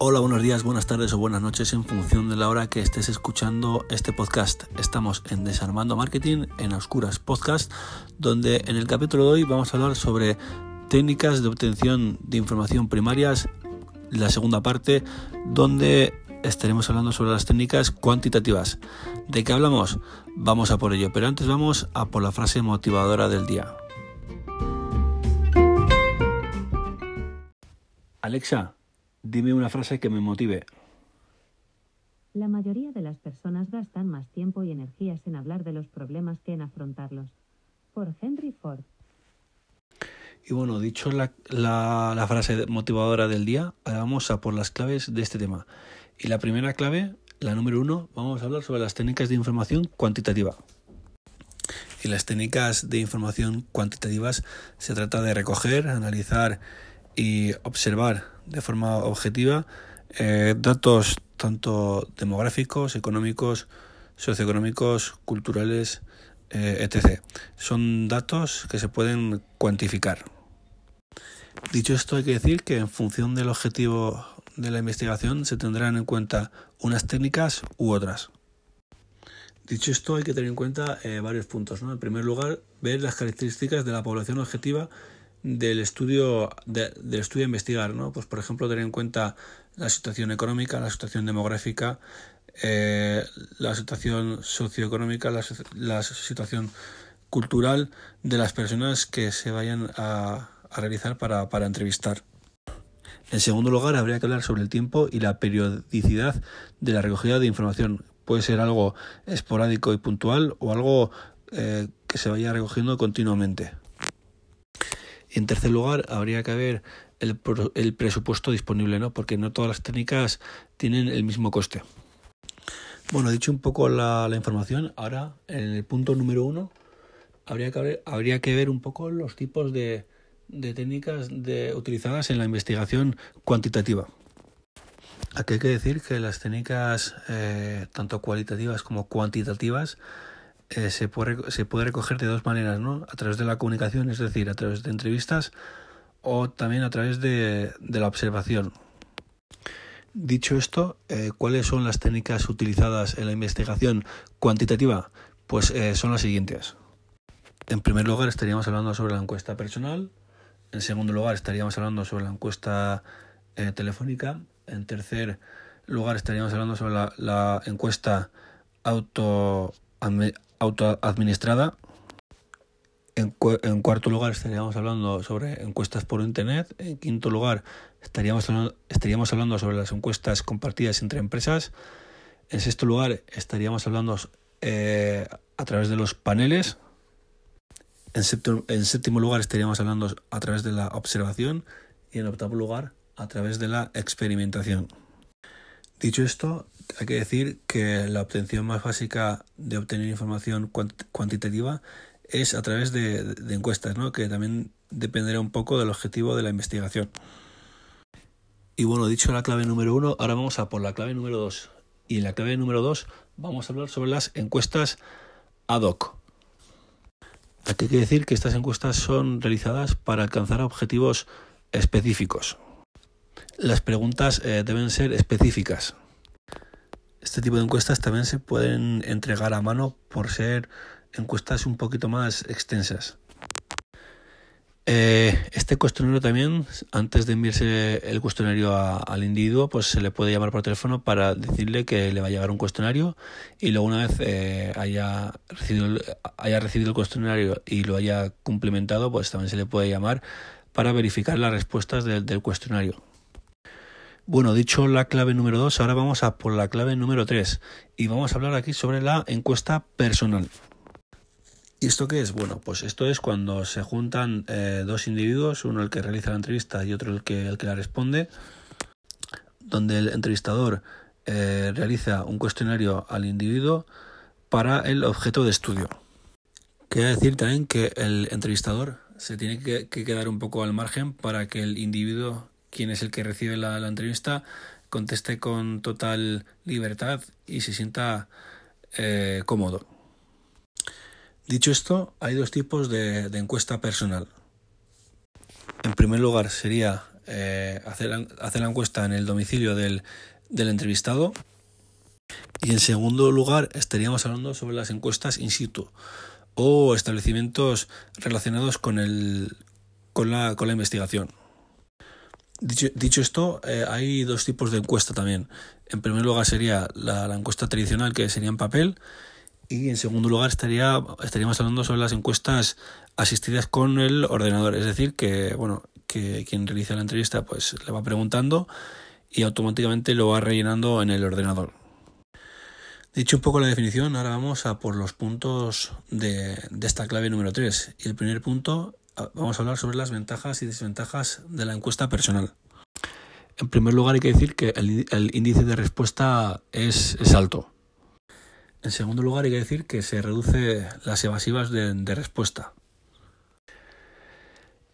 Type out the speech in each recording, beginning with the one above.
Hola, buenos días, buenas tardes o buenas noches en función de la hora que estés escuchando este podcast. Estamos en Desarmando Marketing en Oscuras Podcast, donde en el capítulo de hoy vamos a hablar sobre técnicas de obtención de información primarias, la segunda parte, donde estaremos hablando sobre las técnicas cuantitativas. ¿De qué hablamos? Vamos a por ello, pero antes vamos a por la frase motivadora del día. Alexa, dime una frase que me motive. La mayoría de las personas gastan más tiempo y energías en hablar de los problemas que en afrontarlos. Por Henry Ford. Y bueno, dicho la, la, frase motivadora del día, ahora vamos a por las claves de este tema. Y la primera clave, la número uno, vamos a hablar sobre las técnicas de información cuantitativa. Y las técnicas de información cuantitativas se trata de recoger, analizar y observar de forma objetiva eh, datos tanto demográficos, económicos, socioeconómicos, culturales, eh, etc. Son datos que se pueden cuantificar. Dicho esto, hay que decir que en función del objetivo de la investigación se tendrán en cuenta unas técnicas u otras. Dicho esto, hay que tener en cuenta eh, varios puntos. En primer lugar, ver las características de la población objetiva del estudio del estudio a investigar, ¿no? Pues por ejemplo tener en cuenta la situación económica, la situación demográfica, eh, la situación socioeconómica, la, la, situación cultural de las personas que se vayan a, a realizar para, para entrevistar. En segundo lugar, habría que hablar sobre el tiempo y la periodicidad de la recogida de información. Puede ser algo esporádico y puntual o algo eh, que se vaya recogiendo continuamente. En tercer lugar, habría que ver el, presupuesto disponible, ¿no? porque no todas las técnicas tienen el mismo coste. Bueno, dicho un poco la, información, ahora en el punto número uno habría que, ver, un poco los tipos de, de técnicas utilizadas en la investigación cuantitativa. Aquí hay que decir que las técnicas eh, tanto cualitativas como cuantitativas eh, se, puede, se puede recoger de dos maneras, ¿no? A través de la comunicación, es decir, a través de entrevistas o también a través de, de la observación. Dicho esto, eh, ¿cuáles son las técnicas utilizadas en la investigación cuantitativa? Pues son las siguientes. En primer lugar, estaríamos hablando sobre la encuesta personal. En segundo lugar, estaríamos hablando sobre la encuesta eh, telefónica. En tercer lugar, estaríamos hablando sobre la, la encuesta auto, autoadministrada. En, en, cuarto lugar, estaríamos hablando sobre encuestas por Internet. En quinto lugar, estaríamos hablando, estaríamos hablando sobre las encuestas compartidas entre empresas. En sexto lugar, estaríamos hablando eh, a través de los paneles en séptimo, lugar estaríamos hablando a través de la observación y en octavo lugar a través de la experimentación. Dicho esto, hay que decir que la obtención más básica de obtener información cuantitativa es a través de, encuestas, ¿no? que también dependerá un poco del objetivo de la investigación. Y bueno, dicho la clave número uno, ahora vamos a por la clave número dos. Y en la clave número dos vamos a hablar sobre las encuestas ad hoc. Aquí hay que decir que estas encuestas son realizadas para alcanzar objetivos específicos. Las preguntas eh, deben ser específicas. Este tipo de encuestas también se pueden entregar a mano por ser encuestas un poquito más extensas. Eh, este cuestionario también, antes de enviarse el cuestionario al individuo, pues se le puede llamar por teléfono para decirle que le va a llegar un cuestionario y luego una vez eh, haya, recibido, haya recibido el cuestionario y lo haya cumplimentado, pues también se le puede llamar para verificar las respuestas del cuestionario. Bueno, dicho la clave número 2, ahora vamos a por la clave número 3 y vamos a hablar aquí sobre la encuesta personal. ¿Y esto qué es? Bueno, pues esto es cuando se juntan eh, dos individuos, uno el que realiza la entrevista y otro el que, el que la responde, donde el entrevistador eh, realiza un cuestionario al individuo para el objeto de estudio. Quiere decir también que el entrevistador se tiene que, quedar un poco al margen para que el individuo, quien es el que recibe la, entrevista, conteste con total libertad y se sienta eh, cómodo. Dicho esto, hay dos tipos de, encuesta personal. En primer lugar sería eh, hacer, hacer, la encuesta en el domicilio del, del entrevistado. Y en segundo lugar, estaríamos hablando sobre las encuestas in situ o establecimientos relacionados con, el, con, la, con la investigación. Dicho, dicho esto, eh, hay dos tipos de encuesta también. En primer lugar sería la, encuesta tradicional, que sería en papel, y en segundo lugar estaría, estaríamos hablando sobre las encuestas asistidas con el ordenador. Es decir, que bueno, que quien realiza la entrevista pues le va preguntando y automáticamente lo va rellenando en el ordenador. Dicho un poco la definición, ahora vamos a por los puntos de, de esta clave número 3. Y el primer punto, vamos a hablar sobre las ventajas y desventajas de la encuesta personal. En primer lugar, hay que decir que el, índice de respuesta es, alto. En segundo lugar, hay que decir que se reduce las evasivas de, respuesta.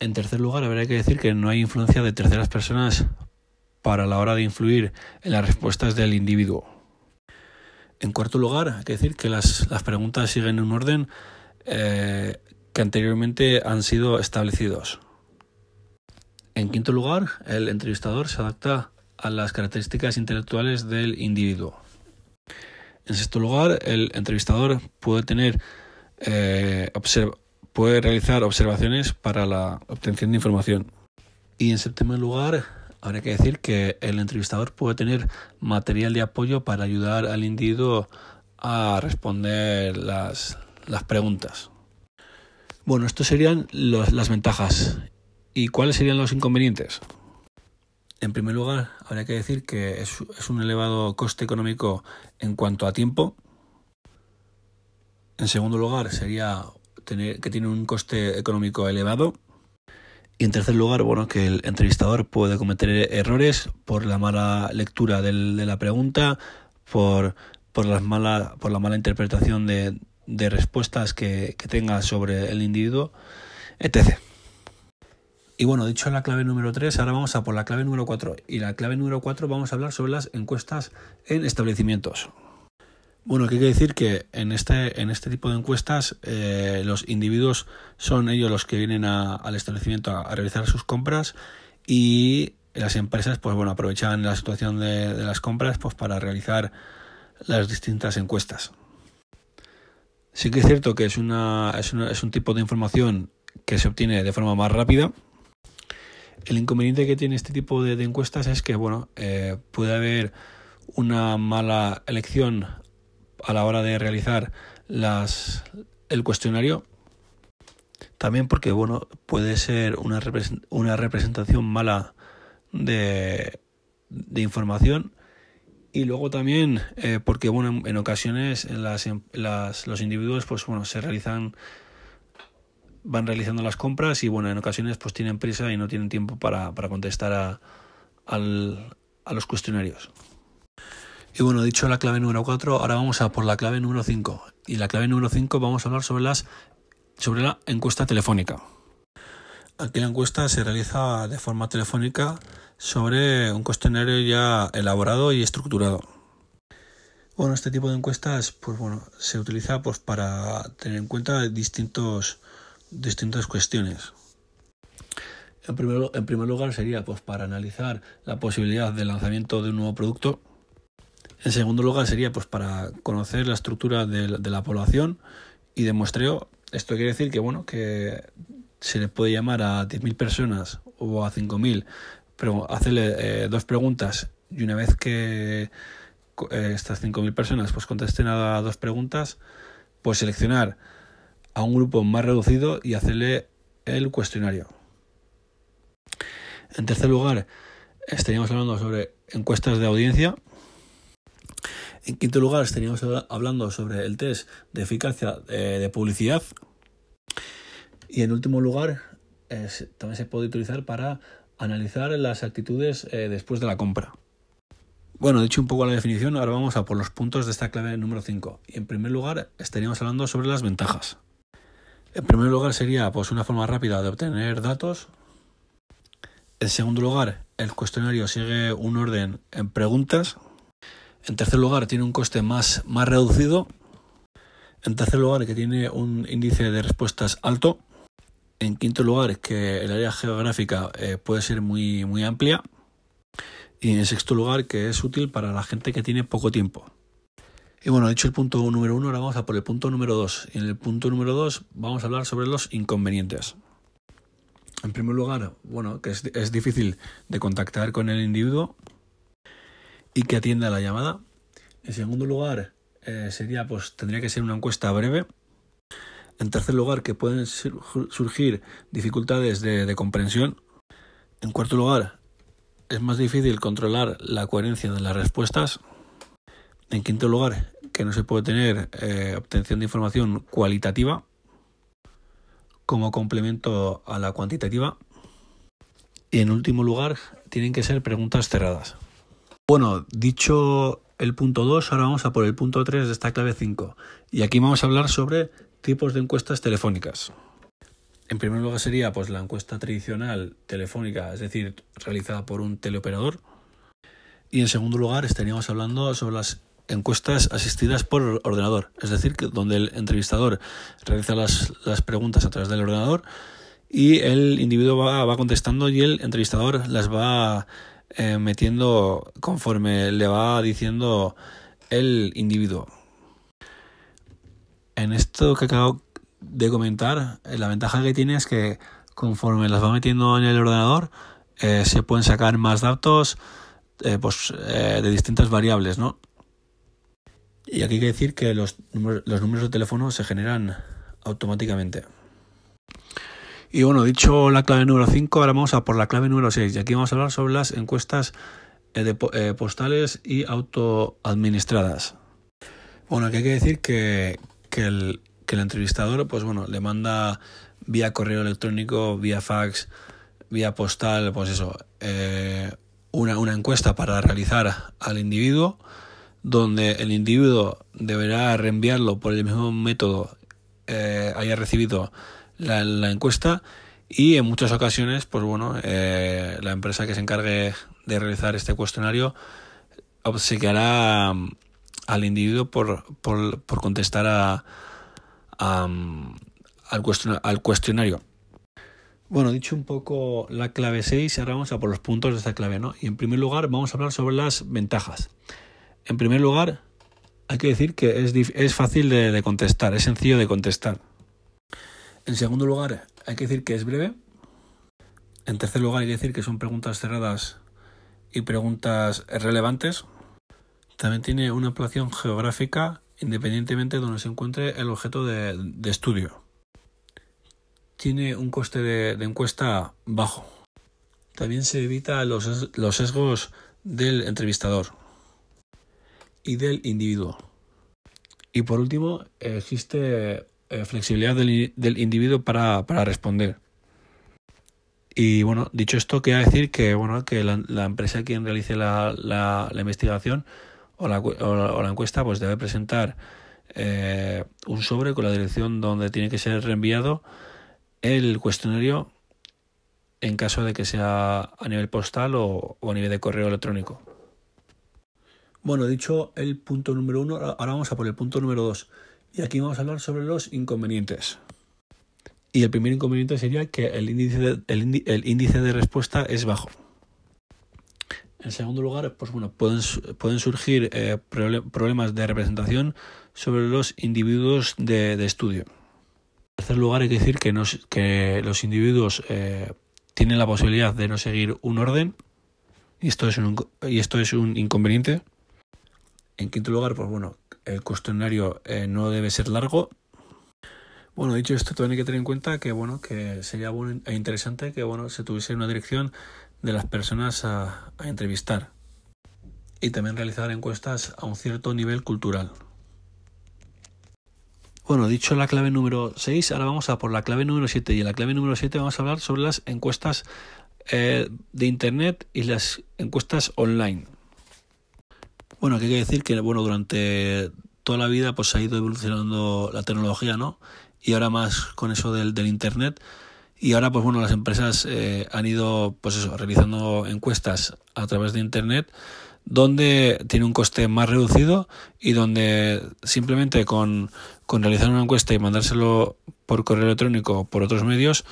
En tercer lugar, habría que decir que no hay influencia de terceras personas para la hora de influir en las respuestas del individuo. En cuarto lugar, hay que decir que las, las preguntas siguen un orden eh, que anteriormente han sido establecidos. En quinto lugar, el entrevistador se adapta a las características intelectuales del individuo. En sexto lugar, el entrevistador puede tener eh, puede realizar observaciones para la obtención de información. Y en séptimo lugar, habría que decir que el entrevistador puede tener material de apoyo para ayudar al individuo a responder las, las preguntas. Bueno, estas serían los, las ventajas. ¿Y cuáles serían los inconvenientes? En primer lugar, habría que decir que es, un elevado coste económico en cuanto a tiempo. En segundo lugar, sería tener, que tiene un coste económico elevado. Y en tercer lugar, bueno, que el entrevistador puede cometer errores por la mala lectura de la pregunta, por, por, las mala, por la mala interpretación de, de respuestas que, que, tenga sobre el individuo, etc. Y bueno, dicho la clave número 3, ahora vamos a por la clave número 4. Y la clave número 4 vamos a hablar sobre las encuestas en establecimientos. Bueno, que hay que decir que en este, en este tipo de encuestas eh, los individuos son ellos los que vienen a, al establecimiento a, a, realizar sus compras y las empresas pues bueno aprovechan la situación de, de, las compras pues para realizar las distintas encuestas. Sí que es cierto que es, una, es, una, es un tipo de información que se obtiene de forma más rápida. El inconveniente que tiene este tipo de, encuestas es que bueno eh, puede haber una mala elección a la hora de realizar las, el cuestionario. También porque bueno, puede ser una, una representación mala de, de información. Y luego también eh, porque bueno, en, ocasiones las, las, los individuos pues bueno, se realizan van realizando las compras y bueno, en ocasiones pues tienen prisa y no tienen tiempo para, para contestar a, al, a los cuestionarios. Y bueno, dicho la clave número 4, ahora vamos a por la clave número 5. Y la clave número 5 vamos a hablar sobre, las, sobre la encuesta telefónica. Aquí la encuesta se realiza de forma telefónica sobre un cuestionario ya elaborado y estructurado. Bueno, este tipo de encuestas, pues bueno, se utiliza pues para tener en cuenta distintos, distintas cuestiones. En primer, lugar sería pues para analizar la posibilidad de lanzamiento de un nuevo producto en segundo lugar sería pues para conocer la estructura de, de la población y de muestreo. Esto quiere decir que bueno que se le puede llamar a 10.000 personas o a 5.000, pero hacerle eh, dos preguntas y una vez que eh, estas 5.000 personas pues contesten a dos preguntas, pues seleccionar a un grupo más reducido y hacerle el cuestionario. En tercer lugar, estaríamos hablando sobre encuestas de audiencia. En quinto lugar, estaríamos hablando sobre el test de eficacia de, de publicidad. Y en último lugar, también se puede utilizar para analizar las actitudes eh, después de la compra. Bueno, dicho un poco la definición, ahora vamos a por los puntos de esta clave número 5. Y en primer lugar, estaríamos hablando sobre las ventajas. En primer lugar, sería pues, una forma rápida de obtener datos. En segundo lugar, el cuestionario sigue un orden en preguntas en tercer lugar, tiene un coste más, más reducido. En tercer lugar, que tiene un índice de respuestas alto. En quinto lugar, que el área geográfica eh, puede ser muy, muy amplia. Y en sexto lugar, que es útil para la gente que tiene poco tiempo. Y bueno, dicho el punto número uno, ahora vamos a por el punto número dos. Y en el punto número dos vamos a hablar sobre los inconvenientes. En primer lugar, bueno, que es, es difícil de contactar con el individuo y que atienda la llamada. En segundo lugar, eh, sería, pues tendría que ser una encuesta breve. En tercer lugar, que pueden surgir dificultades de, comprensión. En cuarto lugar, es más difícil controlar la coherencia de las respuestas. En quinto lugar, que no se puede tener eh, obtención de información cualitativa como complemento a la cuantitativa. Y en último lugar, tienen que ser preguntas cerradas. Bueno, dicho el punto 2, ahora vamos a por el punto 3 de esta clave 5. Y aquí vamos a hablar sobre tipos de encuestas telefónicas. En primer lugar sería pues la encuesta tradicional telefónica, es decir, realizada por un teleoperador. Y en segundo lugar estaríamos hablando sobre las encuestas asistidas por ordenador, es decir, donde el entrevistador realiza las, las preguntas a través del ordenador y el individuo va, va contestando y el entrevistador las va eh, metiendo conforme le va diciendo el individuo. En esto que acabo de comentar, eh, la ventaja que tiene es que conforme las va metiendo en el ordenador, eh, se pueden sacar más datos pues, de distintas variables, ¿no? Y aquí hay que decir que los, los números de teléfono se generan automáticamente. Y bueno, dicho la clave número 5, ahora vamos a por la clave número 6. Y aquí vamos a hablar sobre las encuestas eh, eh, postales y autoadministradas. Bueno, aquí hay que decir que, que, el, que el entrevistador, pues bueno, le manda vía correo electrónico, vía fax, vía postal, pues eso, eh, una, una encuesta para realizar al individuo, donde el individuo deberá reenviarlo por el mismo método haya recibido la, encuesta y en muchas ocasiones, pues bueno, eh, la empresa que se encargue de realizar este cuestionario obsequiará al individuo por, por, por contestar a, um, al, al cuestionario. Bueno, dicho un poco la clave 6, ahora vamos a por los puntos de esta clave, ¿no? Y en primer lugar vamos a hablar sobre las ventajas. En primer lugar, hay que decir que es, es fácil de contestar, es sencillo de contestar. En segundo lugar, hay que decir que es breve. En tercer lugar, hay que decir que son preguntas cerradas y preguntas relevantes. También tiene una ampliación geográfica independientemente de donde se encuentre el objeto de, estudio. Tiene un coste de, encuesta bajo. También se evita los, los sesgos del entrevistador y del individuo. Y por último, existe eh, flexibilidad del, individuo para, para, responder. Y bueno, dicho esto, quiero decir que bueno que la, empresa quien realice la, la investigación o la, o la, encuesta pues debe presentar eh, un sobre con la dirección donde tiene que ser reenviado el cuestionario en caso de que sea a nivel postal o, a nivel de correo electrónico. Bueno, dicho el punto número uno, ahora vamos a por el punto número dos. Y aquí vamos a hablar sobre los inconvenientes. Y el primer inconveniente sería que el índice de, el, índice de respuesta es bajo. En segundo lugar, pues bueno, pueden, pueden surgir eh, problemas de representación sobre los individuos de, estudio. En tercer lugar, hay que decir que, que los individuos eh, tienen la posibilidad de no seguir un orden y esto es un, y esto es un inconveniente. En quinto lugar, pues bueno, el cuestionario eh, no debe ser largo. Bueno, dicho esto, también hay que tener en cuenta que bueno, que sería bueno e interesante que bueno, se tuviese una dirección de las personas a, entrevistar y también realizar encuestas a un cierto nivel cultural. Bueno, dicho la clave número 6, ahora vamos a por la clave número 7 y en la clave número 7 vamos a hablar sobre las encuestas eh, de Internet y las encuestas online. Bueno, aquí hay que decir que bueno, durante toda la vida pues ha ido evolucionando la tecnología, ¿no? Y ahora más con eso del internet. Y ahora, pues bueno, las empresas eh, han ido, pues eso, realizando encuestas a través de internet, donde tiene un coste más reducido y donde simplemente con, con realizar una encuesta y mandárselo por correo electrónico o por otros medios,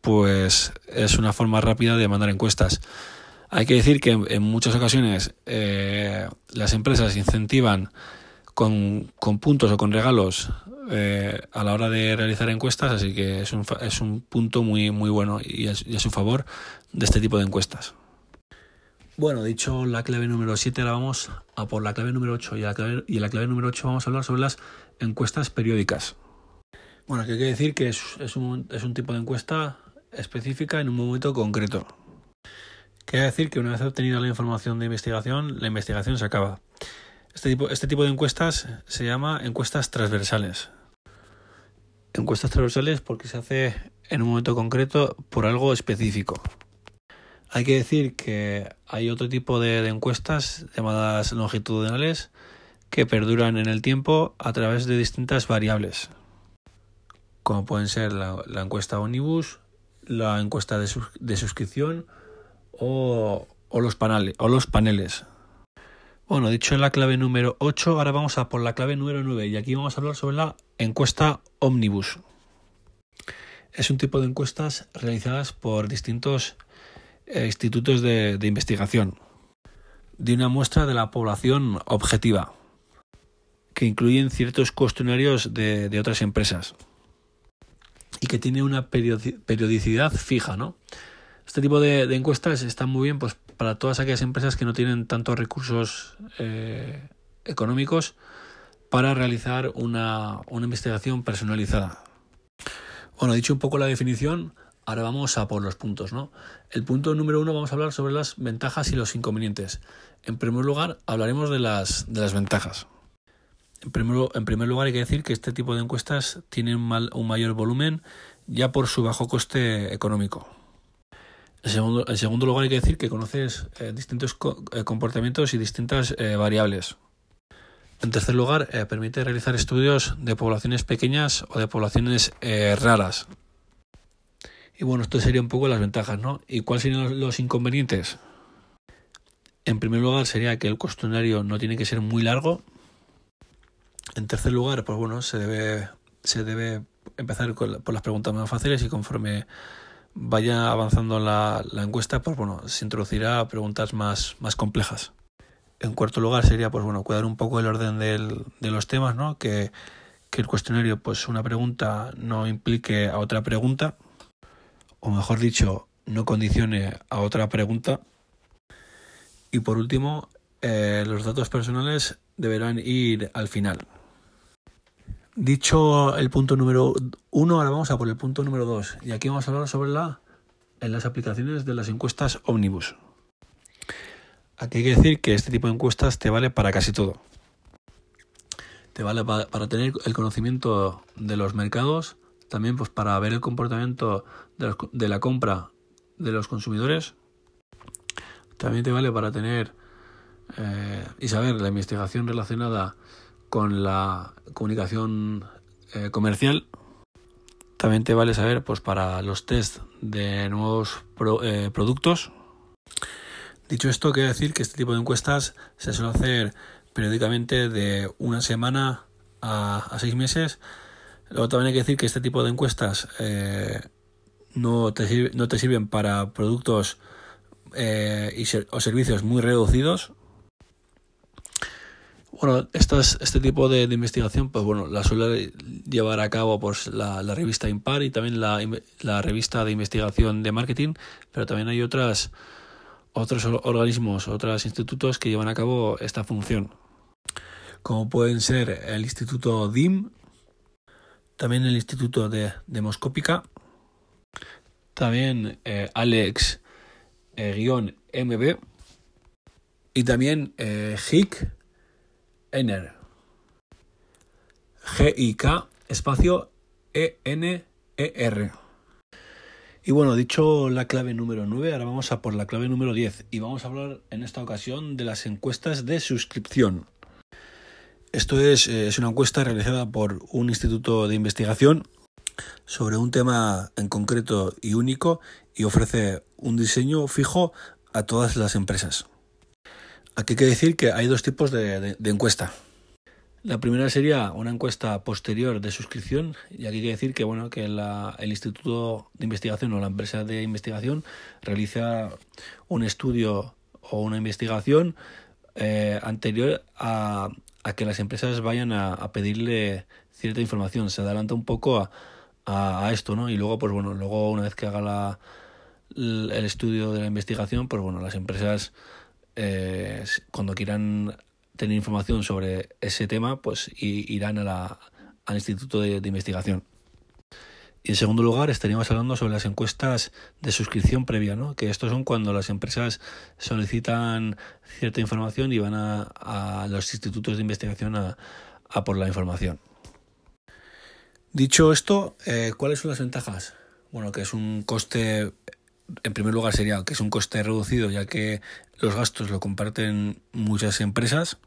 pues es una forma rápida de mandar encuestas. Hay que decir que en, muchas ocasiones eh, las empresas incentivan con, con, puntos o con regalos eh, a la hora de realizar encuestas, así que es un, es un punto muy, muy bueno y, a su favor de este tipo de encuestas. Bueno, dicho la clave número 7, ahora vamos a por la clave número 8 y, la clave, y en la clave número 8 vamos a hablar sobre las encuestas periódicas. Bueno, que quiere decir que es, es, un, es un tipo de encuesta específica en un momento concreto. Quiere decir que una vez obtenida la información de investigación, la investigación se acaba. Este tipo, este tipo de encuestas se llama encuestas transversales. Encuestas transversales porque se hace en un momento concreto por algo específico. Hay que decir que hay otro tipo de, encuestas llamadas longitudinales que perduran en el tiempo a través de distintas variables, como pueden ser la, encuesta Omnibus, la encuesta de, suscripción o los paneles. Bueno, dicho la clave número 8, ahora vamos a por la clave número 9 y aquí vamos a hablar sobre la encuesta Omnibus. Es un tipo de encuestas realizadas por distintos eh, institutos de, investigación de una muestra de la población objetiva, que incluyen ciertos cuestionarios de, otras empresas y que tiene una periodicidad fija, ¿no? Este tipo de, encuestas están muy bien pues, para todas aquellas empresas que no tienen tantos recursos eh, económicos para realizar una, una investigación personalizada. Bueno, dicho un poco la definición, Ahora vamos a por los puntos, ¿no? El punto número uno vamos a hablar sobre las ventajas y los inconvenientes. En primer lugar, hablaremos de las, de las ventajas. En primer, en primer lugar, hay que decir que este tipo de encuestas tienen un mayor volumen ya por su bajo coste económico. En segundo, lugar, hay que decir que conoces eh, distintos eh, comportamientos y distintas eh, variables. En tercer lugar, permite realizar estudios de poblaciones pequeñas o de poblaciones raras, y bueno, esto sería un poco las ventajas, ¿no? ¿Y cuáles serían los inconvenientes? En primer lugar sería que el cuestionario no tiene que ser muy largo. En tercer lugar, pues bueno, se debe, se debe empezar con, por las preguntas más fáciles y conforme vaya avanzando la, encuesta, pues bueno, se introducirá preguntas más, más complejas. En cuarto lugar sería, pues bueno, cuidar un poco el orden del, de los temas, ¿no? Que, que el cuestionario, pues una pregunta no implique a otra pregunta o mejor dicho, no condicione a otra pregunta. Y por último, eh, los datos personales deberán ir al final. Dicho el punto número uno, ahora vamos a por el punto número dos. Y aquí vamos a hablar sobre la, en las aplicaciones de las encuestas Omnibus. Aquí hay que decir que este tipo de encuestas te vale para casi todo. Te vale para tener el conocimiento de los mercados, también pues para ver el comportamiento de, la compra de los consumidores. También te vale para tener eh, y saber la investigación relacionada con la comunicación eh, comercial. También te vale saber pues para los test de nuevos eh, productos. Dicho esto, quiero decir que este tipo de encuestas se suele hacer periódicamente de una semana a, a seis meses Luego también hay que decir que este tipo de encuestas eh, no, te no, te sirven para productos eh, y o servicios muy reducidos. Bueno, estas, este tipo de, investigación, pues bueno, la suele llevar a cabo pues, la, revista Impar y también la, la, revista de investigación de marketing, pero también hay otras, otros organismos, otros institutos que llevan a cabo esta función, como pueden ser el Instituto DIM, también el Instituto de Demoscópica, también eh, Alex eh, y también eh, HIC Ener. G-I-K espacio E-N-E-R. Y bueno, dicho la clave número 9, ahora vamos a por la clave número 10 y vamos a hablar en esta ocasión de las encuestas de suscripción. Esto es, eh, es una encuesta realizada por un instituto de investigación sobre un tema en concreto y único y ofrece un diseño fijo a todas las empresas. Aquí hay que decir que hay dos tipos de, encuesta. La primera sería una encuesta posterior de suscripción y aquí hay que decir que bueno que el instituto de investigación o la empresa de investigación realiza un estudio o una investigación eh, anterior a, que las empresas vayan a, pedirle cierta información. Se adelanta un poco a, esto, ¿no? Y luego, pues bueno, luego una vez que haga la, el estudio de la investigación, pues bueno, las empresas eh, cuando quieran tener información sobre ese tema, pues irán a la, al instituto de, investigación. Y en segundo lugar, estaríamos hablando sobre las encuestas de suscripción previa, ¿no? que estos son cuando las empresas solicitan cierta información y van a, los institutos de investigación a, por la información. Dicho esto, eh, ¿cuáles son las ventajas? Bueno, que es un coste en primer lugar sería que es un coste reducido ya que los gastos lo comparten muchas empresas.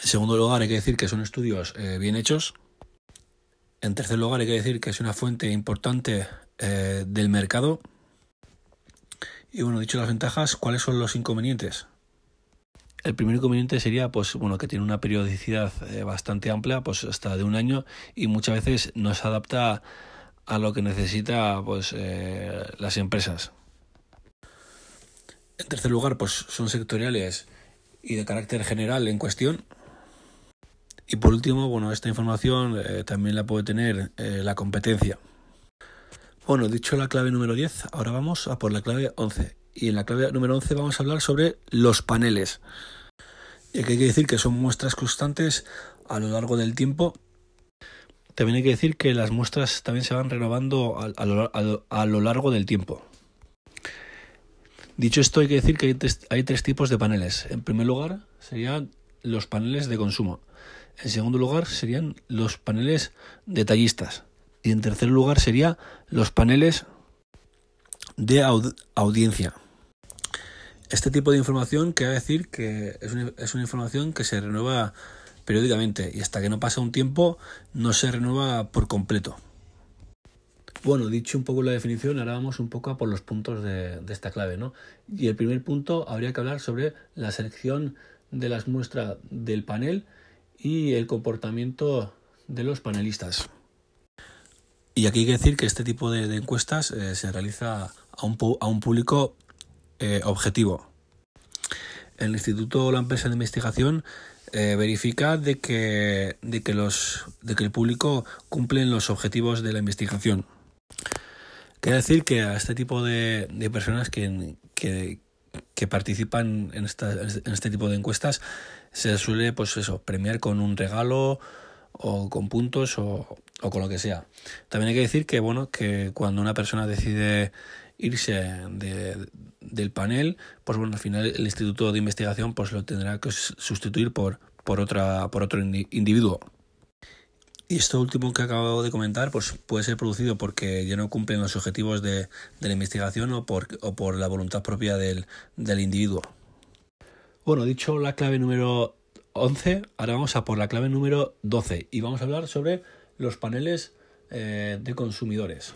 En segundo lugar hay que decir que son estudios eh, bien hechos. En tercer lugar hay que decir que es una fuente importante eh, del mercado. Y bueno, dicho las ventajas, ¿cuáles son los inconvenientes? El primer inconveniente sería pues bueno que tiene una periodicidad eh, bastante amplia, pues hasta de un año y muchas veces no se adapta a lo que necesita pues las empresas. En tercer lugar, pues son sectoriales y de carácter general en cuestión. Y por último, bueno, esta información eh, también la puede tener eh, la competencia. Bueno, dicho la clave número 10, ahora vamos a por la clave 11. Y en la clave número 11 vamos a hablar sobre los paneles. Y aquí hay que decir que son muestras constantes a lo largo del tiempo también hay que decir que las muestras también se van renovando a, lo, largo del tiempo. Dicho esto, hay que decir que hay tres, tipos de paneles. En primer lugar, serían los paneles de consumo. En segundo lugar, serían los paneles detallistas. Y en tercer lugar, serían los paneles de audiencia. Este tipo de información quiere decir que es una información que se renueva periódicamente y hasta que no pasa un tiempo no se renueva por completo. Bueno, dicho un poco la definición, ahora vamos un poco a por los puntos de, esta clave, ¿no? Y el primer punto habría que hablar sobre la selección de las muestras del panel y el comportamiento de los panelistas. Y aquí hay que decir que este tipo de, encuestas eh, se realiza a un, público eh, objetivo. El instituto o la empresa de investigación eh, verifica de que, de, que el público cumplen los objetivos de la investigación. Quiere decir que a este tipo de, personas que, que, que participan en, esta, en este tipo de encuestas se suele pues eso, premiar con un regalo o con puntos o, o con lo que sea. También hay que decir que bueno que cuando una persona decide irse de, del panel, pues bueno, al final el instituto de investigación pues lo tendrá que sustituir por, por, otra, por otro individuo. Y esto último que acabo de comentar pues puede ser producido porque ya no cumplen los objetivos de, la investigación o por, la voluntad propia del, individuo. Bueno, dicho la clave número 11, ahora vamos a por la clave número 12 y vamos a hablar sobre los paneles eh, de consumidores.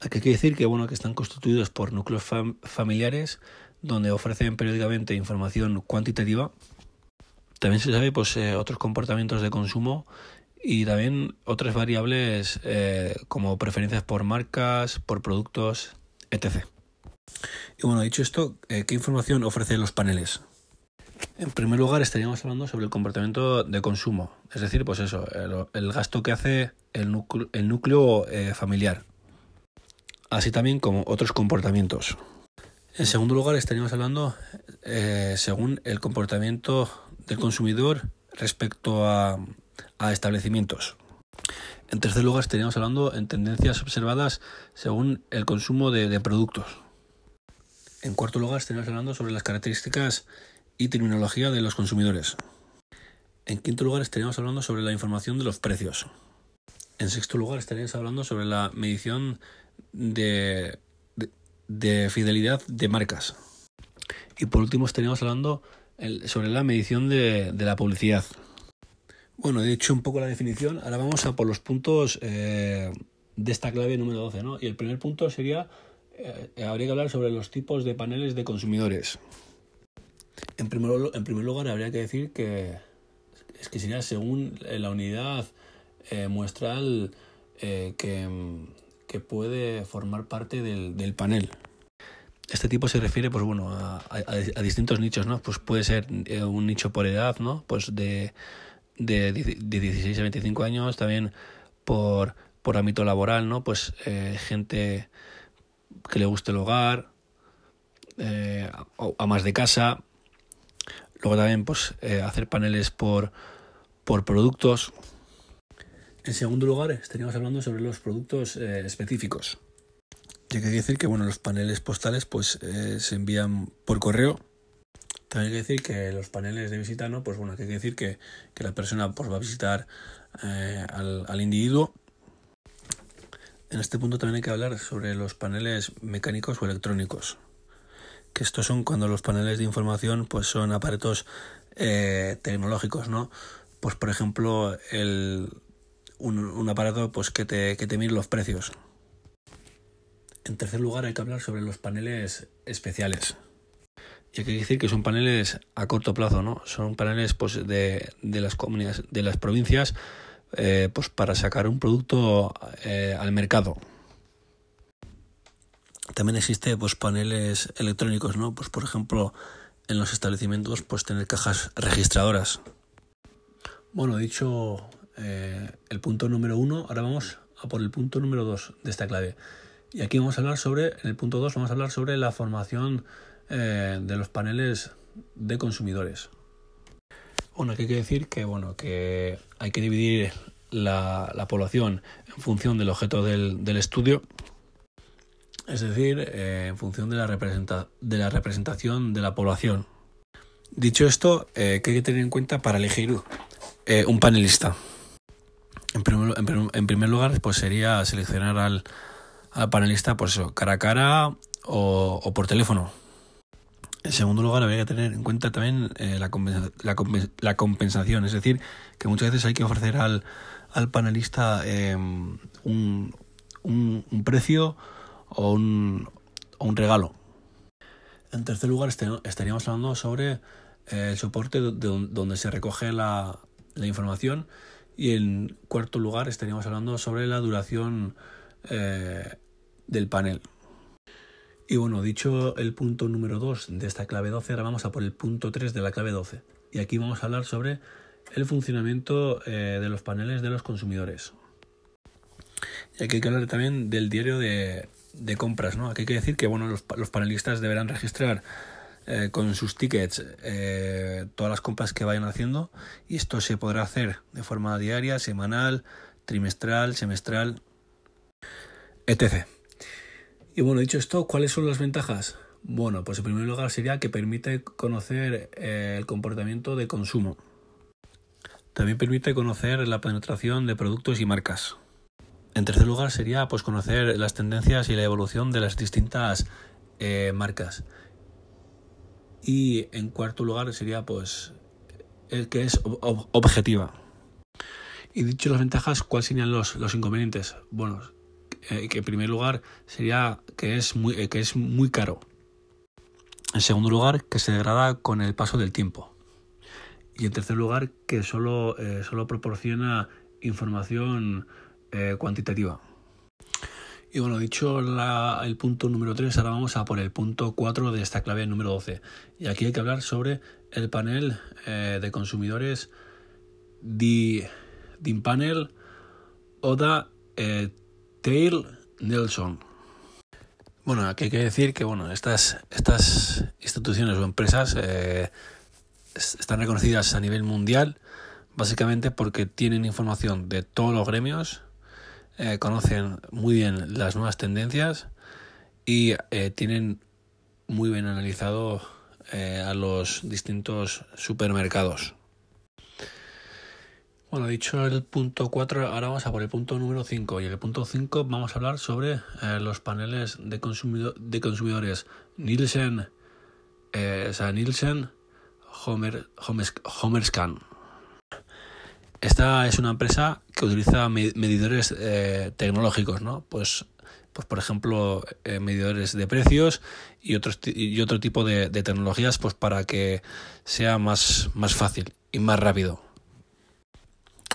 Hay que decir que bueno que están constituidos por núcleos familiares donde ofrecen periódicamente información cuantitativa. También se sabe pues eh, otros comportamientos de consumo y también otras variables eh, como preferencias por marcas, por productos, etc. Y bueno, dicho esto, eh, ¿qué información ofrecen los paneles? En primer lugar, estaríamos hablando sobre el comportamiento de consumo, es decir, pues eso, el, gasto que hace el núcleo, el núcleo familiar así también como otros comportamientos. En segundo lugar, estaríamos hablando eh, según el comportamiento del consumidor respecto a, establecimientos. En tercer lugar, estaríamos hablando en tendencias observadas según el consumo de, productos. En cuarto lugar, estaríamos hablando sobre las características y terminología de los consumidores. En quinto lugar, estaríamos hablando sobre la información de los precios. En sexto lugar, estaríamos hablando sobre la medición de, de, fidelidad de marcas. Y por último estaríamos hablando sobre la medición de, de, la publicidad. Bueno, he dicho un poco la definición, ahora vamos a por los puntos eh, de esta clave número 12. ¿no? Y el primer punto sería, eh, habría que hablar sobre los tipos de paneles de consumidores. En primer, en primer lugar, habría que decir que es que sería según la unidad eh, muestral eh, que, que, puede formar parte del, del, panel. Este tipo se refiere, pues bueno, a, a, distintos nichos, ¿no? Pues puede ser eh, un nicho por edad, ¿no? Pues de, de, de 16 a 25 años, también por, por ámbito laboral, ¿no? Pues eh, gente que le guste el hogar, eh, a más de casa. Luego también pues eh, hacer paneles por, por productos. En segundo lugar, estaríamos hablando sobre los productos específicos. Y hay que decir que bueno, los paneles postales pues eh, se envían por correo. También hay que decir que los paneles de visita, ¿no? Pues bueno, hay que decir que, que la persona pues, va a visitar eh, al, al individuo. En este punto también hay que hablar sobre los paneles mecánicos o electrónicos. Que estos son cuando los paneles de información pues son aparatos eh, tecnológicos, ¿no? Pues por ejemplo el, un, un aparato pues que te, que te mide los precios. En tercer lugar hay que hablar sobre los paneles especiales. Y hay que decir que son paneles a corto plazo, ¿no? Son paneles pues, de, de las comunidades, de las provincias, eh, pues para sacar un producto eh, al mercado. También existe pues paneles electrónicos, ¿no? Pues por ejemplo, en los establecimientos, pues tener cajas registradoras. Bueno, dicho eh, el punto número uno, ahora vamos a por el punto número dos de esta clave. Y aquí vamos a hablar sobre, en el punto 2, vamos a hablar sobre la formación eh, de los paneles de consumidores. Bueno, aquí hay que decir que, bueno, que hay que dividir la, la población en función del objeto del, estudio, es decir, eh, en función de la, representación de la población. Dicho esto, eh, ¿qué hay que tener en cuenta para elegir un panelista? En primer, en primer lugar, pues sería seleccionar al, al panelista pues eso, cara a cara o, por teléfono. En segundo lugar, habría que tener en cuenta también eh, la, compensa la, la, compensación, es decir, que muchas veces hay que ofrecer al, al panelista eh, un, un, precio o un, o un, regalo. En tercer lugar, este, estaríamos hablando sobre eh, el soporte de, donde se recoge la, la información y en cuarto lugar estaríamos hablando sobre la duración eh, del panel. Y bueno, dicho el punto número 2 de esta clave 12, ahora vamos a por el punto 3 de la clave 12. Y aquí vamos a hablar sobre el funcionamiento eh, de los paneles de los consumidores. Y aquí hay que hablar también del diario de, compras, ¿no? Aquí hay que decir que bueno, los, los panelistas deberán registrar eh, con sus tickets eh, todas las compras que vayan haciendo y esto se podrá hacer de forma diaria, semanal, trimestral, semestral, etc. Y bueno, dicho esto, ¿cuáles son las ventajas? Bueno, pues en primer lugar sería que permite conocer eh, el comportamiento de consumo. También permite conocer la penetración de productos y marcas. En tercer lugar sería pues conocer las tendencias y la evolución de las distintas eh, marcas. Y en cuarto lugar sería pues el que es ob objetiva. Y dicho las ventajas, ¿cuáles serían los, los inconvenientes? Bueno, eh, que en primer lugar sería que es muy, eh, que es muy caro. En segundo lugar, que se degrada con el paso del tiempo. Y en tercer lugar, que solo, eh, solo proporciona información cuantitativa. Y bueno, dicho el punto número 3, ahora vamos a por el punto 4 de esta clave número 12. Y aquí hay que hablar sobre el panel de consumidores DIMPanel ODA Tail Nelson. Bueno, aquí hay que decir que bueno, estas, estas instituciones o empresas eh, están reconocidas a nivel mundial básicamente porque tienen información de todos los gremios, eh, conocen muy bien las nuevas tendencias y eh, tienen muy bien analizado a los distintos supermercados. Bueno, dicho el punto 4, ahora vamos a por el punto número 5. Y en el punto 5 vamos a hablar sobre eh, los paneles de, consumido de consumidores Nielsen, eh, o sea, Nielsen Homer, Homer, Homerscan. Esta es una empresa que utiliza medidores eh, tecnológicos, ¿no? Pues pues por ejemplo, medidores de precios y, otros, y otro tipo de, de, tecnologías pues para que sea más, más fácil y más rápido.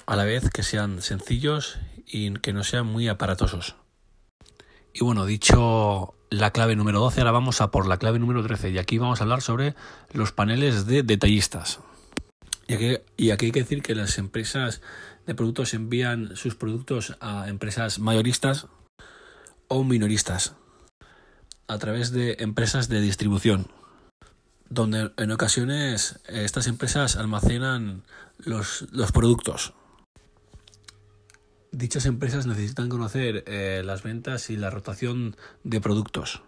A la vez que sean sencillos y que no sean muy aparatosos. Y bueno, dicho la clave número 12, ahora vamos a por la clave número 13 y aquí vamos a hablar sobre los paneles de detallistas. Y aquí, y aquí hay que decir que las empresas de productos envían sus productos a empresas mayoristas o minoristas a través de empresas de distribución, donde en ocasiones estas empresas almacenan los, los productos. Dichas empresas necesitan conocer eh, las ventas y la rotación de productos.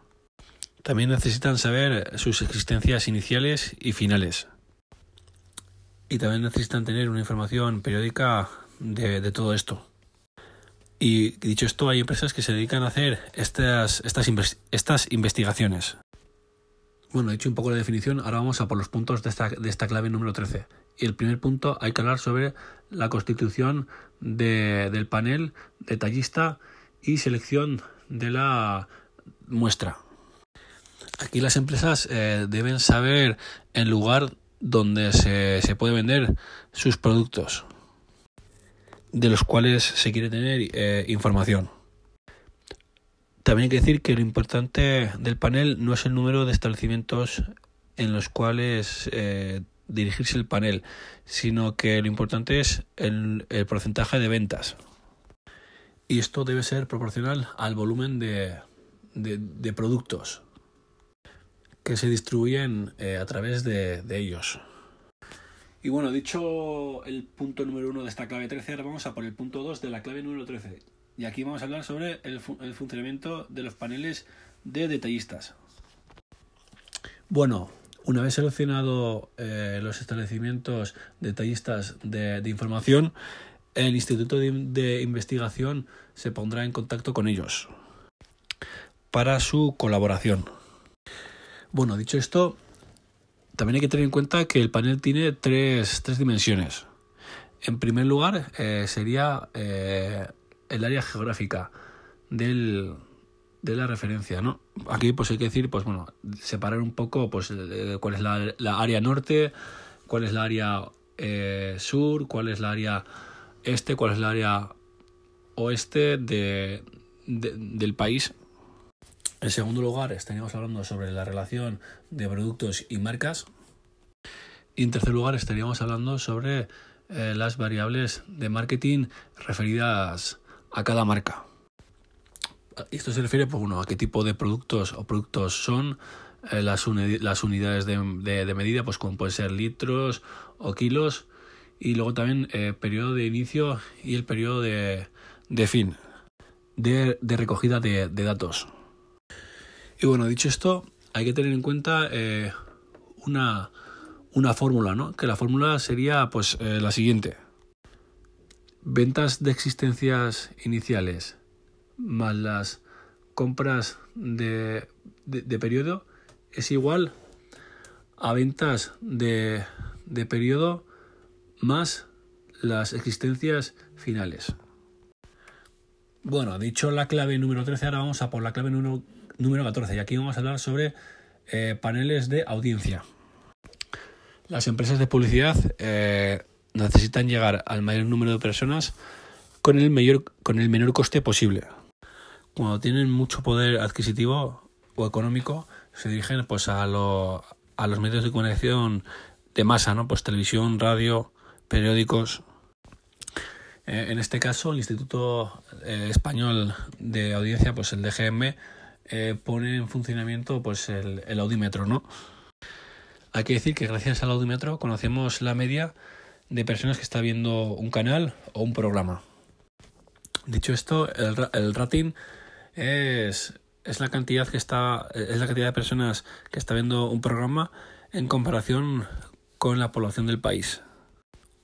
También necesitan saber sus existencias iniciales y finales. Y también necesitan tener una información periódica de, todo esto. Y dicho esto, hay empresas que se dedican a hacer estas, estas, estas investigaciones. Bueno, he un poco la definición, ahora vamos a por los puntos de esta, de esta clave número 13. Y el primer punto hay que hablar sobre la constitución de, del panel detallista y selección de la muestra. Aquí las empresas eh, deben saber el lugar donde se, se puede vender sus productos de los cuales se quiere tener eh, información. También hay que decir que lo importante del panel no es el número de establecimientos en los cuales eh, dirigirse el panel, sino que lo importante es el, el, porcentaje de ventas. Y esto debe ser proporcional al volumen de, de, productos que se distribuyen eh, a través de, de ellos. Y bueno, dicho el punto número uno de esta clave 13, ahora vamos a por el punto 2 de la clave número 13. Y aquí vamos a hablar sobre el, el funcionamiento de los paneles de detallistas. Bueno, una vez seleccionado eh, los establecimientos detallistas de, información, el Instituto de, de Investigación se pondrá en contacto con ellos para su colaboración. Bueno, dicho esto, también hay que tener en cuenta que el panel tiene tres, tres dimensiones. En primer lugar, eh, sería eh, el área geográfica del, de la referencia, ¿no? Aquí pues hay que decir, pues bueno, separar un poco pues cuál es la, área norte, cuál es la área eh, sur, cuál es la área este, cuál es la área oeste de, de, del país en segundo lugar, estaríamos hablando sobre la relación de productos y marcas. Y en tercer lugar, estaríamos hablando sobre eh, las variables de marketing referidas a cada marca. Esto se refiere pues, bueno, a qué tipo de productos o productos son, eh, las, las, unidades de, de, medida, pues como pueden ser litros o kilos, y luego también eh, periodo de inicio y el periodo de, de fin de, recogida de, de datos. Y bueno, dicho esto, hay que tener en cuenta eh, una, una fórmula, ¿no? Que la fórmula sería pues eh, la siguiente. Ventas de existencias iniciales más las compras de, de, periodo es igual a ventas de, de periodo más las existencias finales. Bueno, dicho la clave número 13, ahora vamos a por la clave número número 14 y aquí vamos a hablar sobre eh, paneles de audiencia. Las empresas de publicidad eh, necesitan llegar al mayor número de personas con el, mayor, con el menor coste posible. Cuando tienen mucho poder adquisitivo o económico, se dirigen pues, a, lo, a los medios de comunicación de masa, ¿no? pues televisión, radio, periódicos. Eh, en este caso, el Instituto eh, Español de Audiencia, pues el DGM, eh, pone en funcionamiento pues el, el, audímetro, ¿no? Hay que decir que gracias al audímetro conocemos la media de personas que está viendo un canal o un programa. Dicho esto, el, el rating es, es la cantidad que está es la cantidad de personas que está viendo un programa en comparación con la población del país.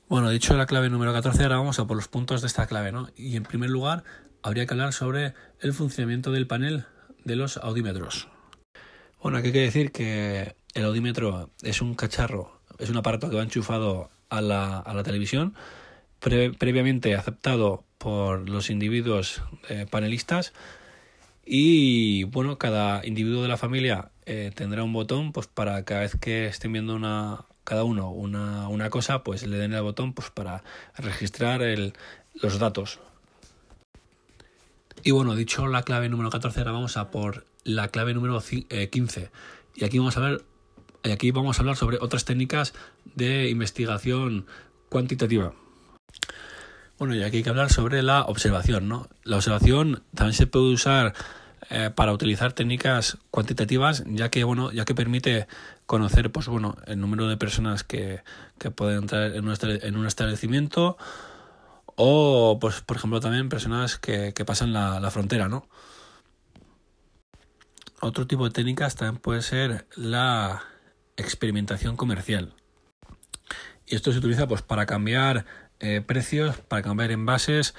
Bueno, dicho la clave número 14, ahora vamos a por los puntos de esta clave, ¿no? Y en primer lugar, habría que hablar sobre el funcionamiento del panel de los audímetros. Bueno, aquí hay que decir que el audímetro es un cacharro, es un aparato que va enchufado a la, a la televisión, pre previamente aceptado por los individuos eh, panelistas Y bueno, cada individuo de la familia eh, tendrá un botón pues para cada vez que estén viendo una cada uno una, una cosa, pues le den el botón pues para registrar el, los datos. Y bueno, dicho la clave número 14, ahora vamos a por la clave número 15. Eh, y aquí vamos a ver, y aquí vamos a hablar sobre otras técnicas de investigación cuantitativa. Bueno, y aquí hay que hablar sobre la observación, ¿no? La observación también se puede usar eh, para utilizar técnicas cuantitativas, ya que bueno, ya que permite conocer, pues bueno, el número de personas que, que pueden entrar en un, en un establecimiento o, pues, por ejemplo, también personas que, que pasan la, la frontera, ¿no? Otro tipo de técnicas también puede ser la experimentación comercial. Y esto se utiliza pues para cambiar eh, precios, para cambiar envases,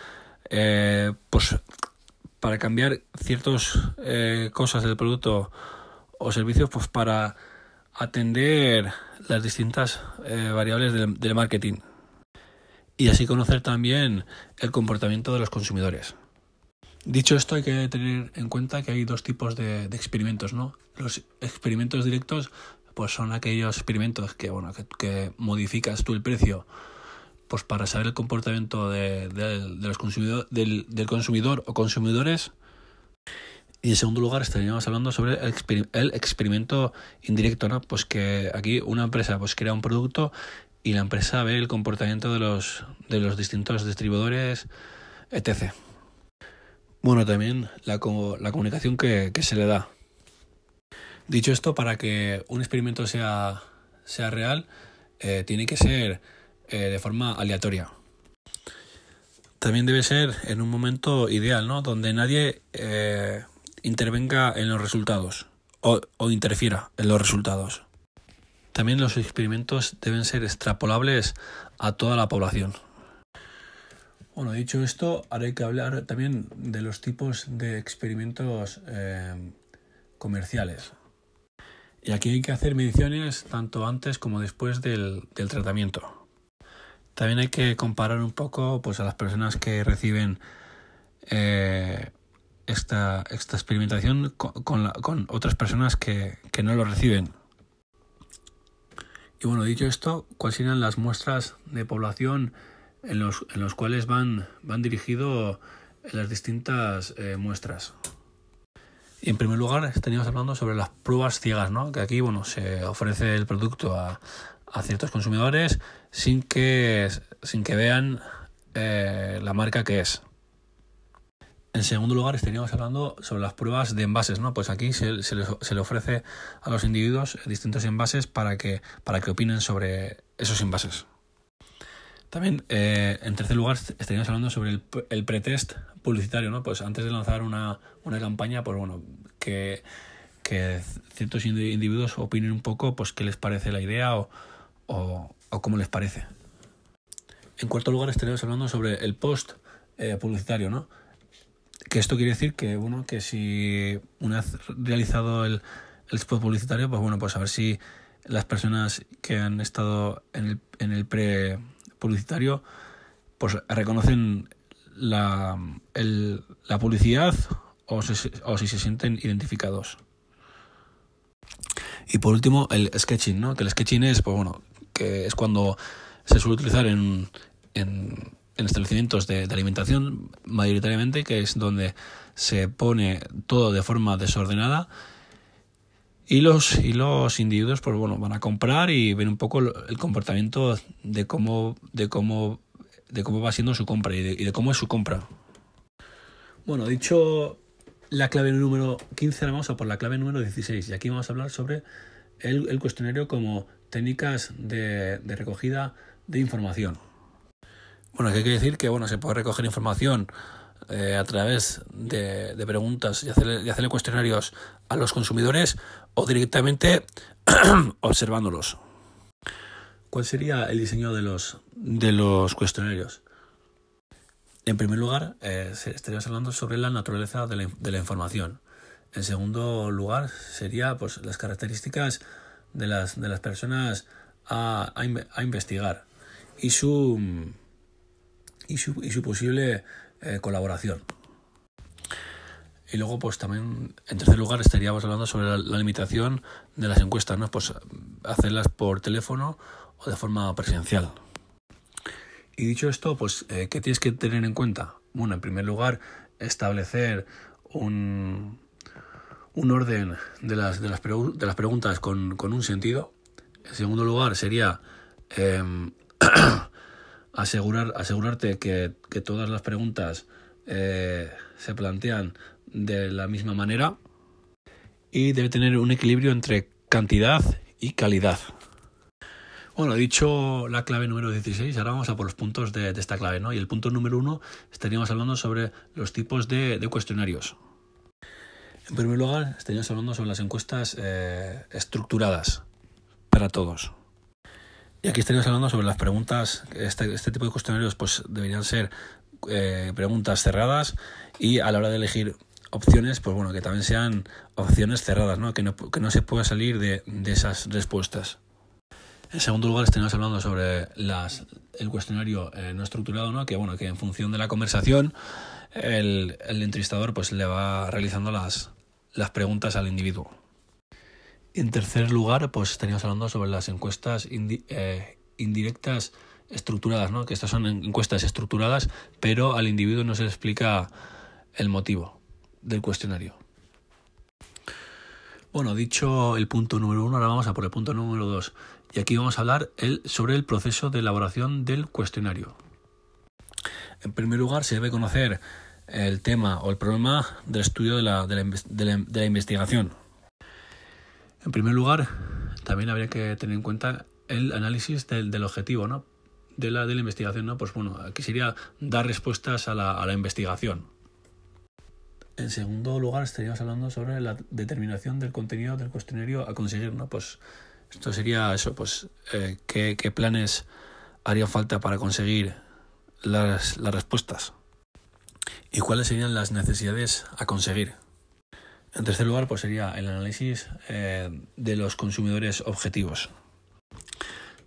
eh, pues para cambiar ciertas eh, cosas del producto o servicios, pues para atender las distintas variables del, marketing y así conocer también el comportamiento de los consumidores. Dicho esto, hay que tener en cuenta que hay dos tipos de, experimentos, ¿no? Los experimentos directos, pues son aquellos experimentos que, bueno, que modificas tú el precio pues para saber el comportamiento de, los consumidor, del, consumidor o consumidores. Y en segundo lugar estaríamos hablando sobre el, experimento indirecto, ¿no? Pues que aquí una empresa pues crea un producto y la empresa ve el comportamiento de los, de los distintos distribuidores, etc. Bueno, también la, la comunicación que, que se le da. Dicho esto, para que un experimento sea, sea real, eh, tiene que ser eh, de forma aleatoria. También debe ser en un momento ideal, ¿no? Donde nadie eh, intervenga en los resultados o, interfiera en los resultados. También los experimentos deben ser extrapolables a toda la población. Bueno, dicho esto, ahora hay que hablar también de los tipos de experimentos eh, comerciales. Y aquí hay que hacer mediciones tanto antes como después del tratamiento. También hay que comparar un poco pues, a las personas que reciben eh, esta, esta, experimentación con, con, otras personas que, que, no lo reciben. Y bueno, dicho esto, ¿cuáles serían las muestras de población en los, en los cuales van, van dirigidos las distintas eh, muestras? Y en primer lugar estaríamos hablando sobre las pruebas ciegas, ¿no? Que aquí, bueno, se ofrece el producto a, a ciertos consumidores sin que, sin que vean eh, la marca que es. En segundo lugar, estaríamos hablando sobre las pruebas de envases, ¿no? Pues aquí se, se, le ofrece a los individuos distintos envases para que, para que opinen sobre esos envases. También, eh, en tercer lugar, estaríamos hablando sobre el, el pretest publicitario, ¿no? Pues antes de lanzar una, una campaña, pues bueno, que, que ciertos individuos opinen un poco, pues qué les parece la idea o, o, o cómo les parece. En cuarto lugar estaríamos hablando sobre el post eh, publicitario, ¿no? Que esto quiere decir que, bueno, que si una vez realizado el, el spot publicitario, pues bueno, pues a ver si las personas que han estado en el, en el pre publicitario, pues reconocen la, el, la publicidad o, o si se sienten identificados. Y por último, el sketching, ¿no? Que el sketching es, pues bueno, que es cuando se suele utilizar en, en, establecimientos de, alimentación mayoritariamente, que es donde se pone todo de forma desordenada y los, y los individuos pues bueno, van a comprar y ven un poco el comportamiento de cómo, de cómo, de cómo va siendo su compra y de, y de cómo es su compra. Bueno, dicho la clave número 15, vamos a por la clave número 16 y aquí vamos a hablar sobre el, el cuestionario como técnicas de, de, recogida de información. Bueno, aquí hay que decir que bueno, se puede recoger información eh, a través de, de preguntas y hacerle, y hacerle, cuestionarios a los consumidores o directamente observándolos. ¿Cuál sería el diseño de los, de los cuestionarios? En primer lugar, eh, estaríamos hablando sobre la naturaleza de la, de la, información. En segundo lugar, sería pues, las características de las, de las personas a, a, investigar y su, y su, y su posible eh, colaboración. Y luego, pues también, en tercer lugar, estaríamos hablando sobre la, limitación de las encuestas, ¿no? Pues hacerlas por teléfono o de forma presencial. Y dicho esto, pues, eh, ¿qué tienes que tener en cuenta? Bueno, en primer lugar, establecer un, un orden de las, de las, de las preguntas con, con, un sentido. En segundo lugar, sería em, asegurar, asegurarte que, que, todas las preguntas eh, se plantean de la misma manera y debe tener un equilibrio entre cantidad y calidad. Bueno, dicho la clave número 16, ahora vamos a por los puntos de, esta clave, ¿no? Y el punto número uno estaríamos hablando sobre los tipos de, cuestionarios. En primer lugar, estaríamos hablando sobre las encuestas eh, estructuradas para todos. Y aquí estaríamos hablando sobre las preguntas, este, este tipo de cuestionarios pues deberían ser eh, preguntas cerradas y a la hora de elegir opciones, pues bueno, que también sean opciones cerradas, ¿no? Que no, que no se pueda salir de, de esas respuestas. En segundo lugar, estaríamos hablando sobre las, el cuestionario eh, no estructurado, ¿no? que bueno, que en función de la conversación, el, el entrevistador pues le va realizando las, las preguntas al individuo. En tercer lugar, pues estaríamos hablando sobre las encuestas eh, indirectas estructuradas, ¿no? que estas son encuestas estructuradas, pero al individuo no se le explica el motivo del cuestionario. Bueno, dicho el punto número uno, ahora vamos a por el punto número dos. Y aquí vamos a hablar el, sobre el proceso de elaboración del cuestionario. En primer lugar, se debe conocer el tema o el problema del estudio de la, de la, investigación. En primer lugar, también habría que tener en cuenta el análisis del, del objetivo ¿no? de, la, de la investigación. ¿no? Pues bueno, aquí sería dar respuestas a la, a la investigación. En segundo lugar, estaríamos hablando sobre la determinación del contenido del cuestionario a conseguir, ¿no? Pues esto sería eso, pues eh, ¿qué, ¿qué, planes haría falta para conseguir las, las, respuestas y cuáles serían las necesidades a conseguir. En tercer lugar, pues sería el análisis eh, de los consumidores objetivos.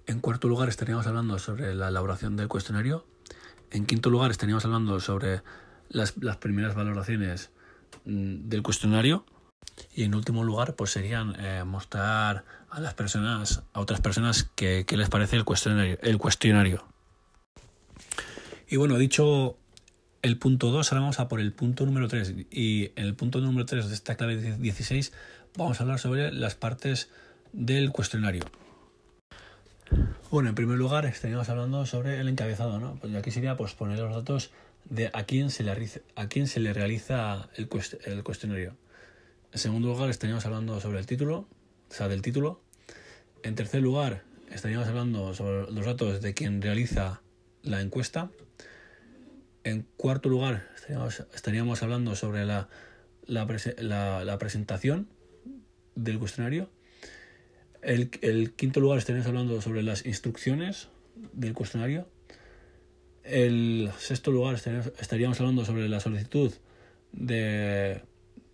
En cuarto lugar, estaríamos hablando sobre la elaboración del cuestionario. En quinto lugar, estaríamos hablando sobre las, las primeras valoraciones Mm, del cuestionario y en último lugar pues serían eh, mostrar a las personas a otras personas qué les parece el cuestionario el cuestionario y bueno dicho el punto 2 ahora vamos a por el punto número 3 y en el punto número 3 de esta clave 16 vamos a hablar sobre las partes del cuestionario bueno en primer lugar estaríamos hablando sobre el encabezado no pues aquí sería pues poner los datos de a quién se le, a quién se le realiza el, el cuestionario. En segundo lugar, estaríamos hablando sobre el título, o sea, del título. En tercer lugar, estaríamos hablando sobre los datos de quien realiza la encuesta. En cuarto lugar, estaríamos, estaríamos hablando sobre la, la, presentación del cuestionario. El, el, quinto lugar, estaríamos hablando sobre las instrucciones del cuestionario. El sexto lugar estaríamos hablando sobre la solicitud de,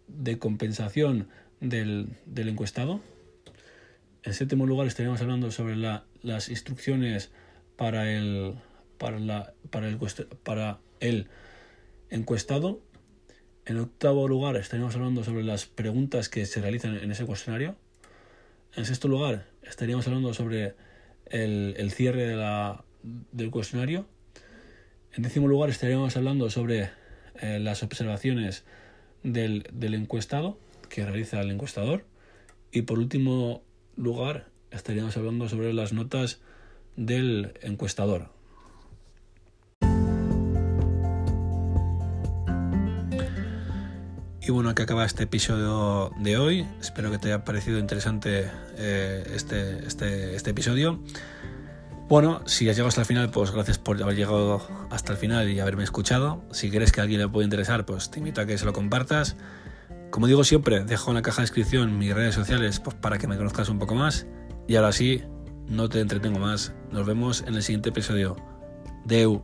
de compensación del, del, encuestado. En séptimo lugar estaríamos hablando sobre la, las instrucciones para el, para, la, para, el, para el encuestado. En octavo lugar estaríamos hablando sobre las preguntas que se realizan en ese cuestionario. En sexto lugar estaríamos hablando sobre el, el cierre de la, del cuestionario. En décimo lugar estaríamos hablando sobre eh, las observaciones del, del, encuestado que realiza el encuestador. Y por último lugar estaríamos hablando sobre las notas del encuestador. Y bueno, aquí acaba este episodio de hoy. Espero que te haya parecido interesante eh, este, este, este episodio. Bueno, si has llegado hasta el final, pues gracias por haber llegado hasta el final y haberme escuchado. Si crees que a alguien le puede interesar, pues te invito a que se lo compartas. Como digo siempre, dejo en la caja de descripción mis redes sociales pues, para que me conozcas un poco más. Y ahora sí, no te entretengo más. Nos vemos en el siguiente episodio. Deu.